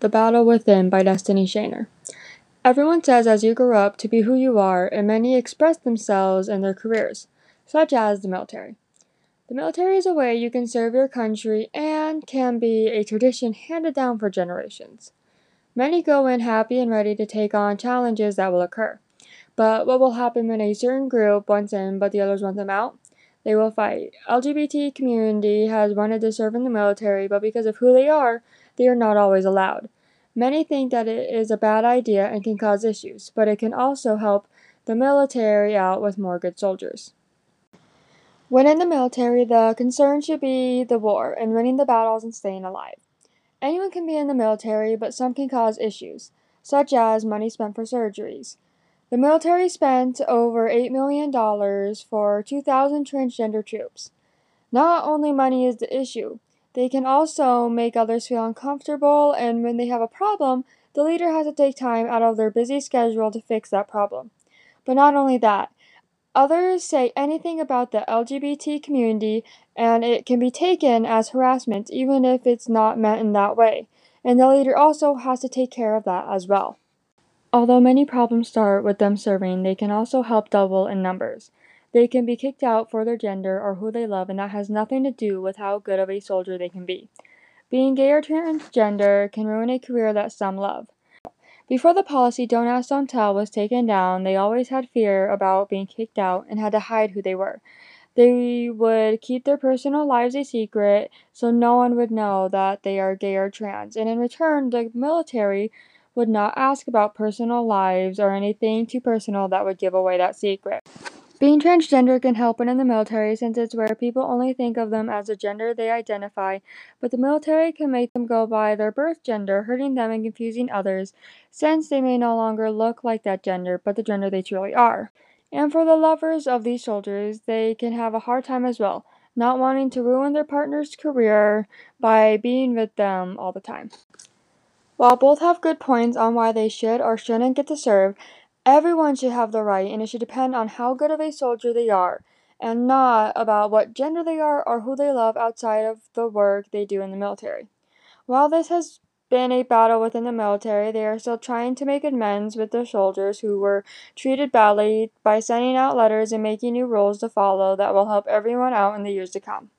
The Battle Within by Destiny Shaner. Everyone says as you grow up to be who you are, and many express themselves in their careers, such as the military. The military is a way you can serve your country and can be a tradition handed down for generations. Many go in happy and ready to take on challenges that will occur. But what will happen when a certain group wants in but the others want them out? They will fight. LGBT community has wanted to serve in the military, but because of who they are, they are not always allowed. Many think that it is a bad idea and can cause issues, but it can also help the military out with more good soldiers. When in the military, the concern should be the war and winning the battles and staying alive. Anyone can be in the military, but some can cause issues, such as money spent for surgeries. The military spent over $8 million for 2,000 transgender troops. Not only money is the issue, they can also make others feel uncomfortable, and when they have a problem, the leader has to take time out of their busy schedule to fix that problem. But not only that, others say anything about the LGBT community, and it can be taken as harassment even if it's not meant in that way. And the leader also has to take care of that as well. Although many problems start with them serving, they can also help double in numbers. They can be kicked out for their gender or who they love, and that has nothing to do with how good of a soldier they can be. Being gay or transgender can ruin a career that some love. Before the policy Don't Ask, Don't Tell was taken down, they always had fear about being kicked out and had to hide who they were. They would keep their personal lives a secret so no one would know that they are gay or trans, and in return, the military would not ask about personal lives or anything too personal that would give away that secret. Being transgender can help in the military since it's where people only think of them as the gender they identify, but the military can make them go by their birth gender, hurting them and confusing others, since they may no longer look like that gender, but the gender they truly are. And for the lovers of these soldiers, they can have a hard time as well, not wanting to ruin their partner's career by being with them all the time. While both have good points on why they should or shouldn't get to serve, Everyone should have the right, and it should depend on how good of a soldier they are, and not about what gender they are or who they love outside of the work they do in the military. While this has been a battle within the military, they are still trying to make amends with the soldiers who were treated badly by sending out letters and making new rules to follow that will help everyone out in the years to come.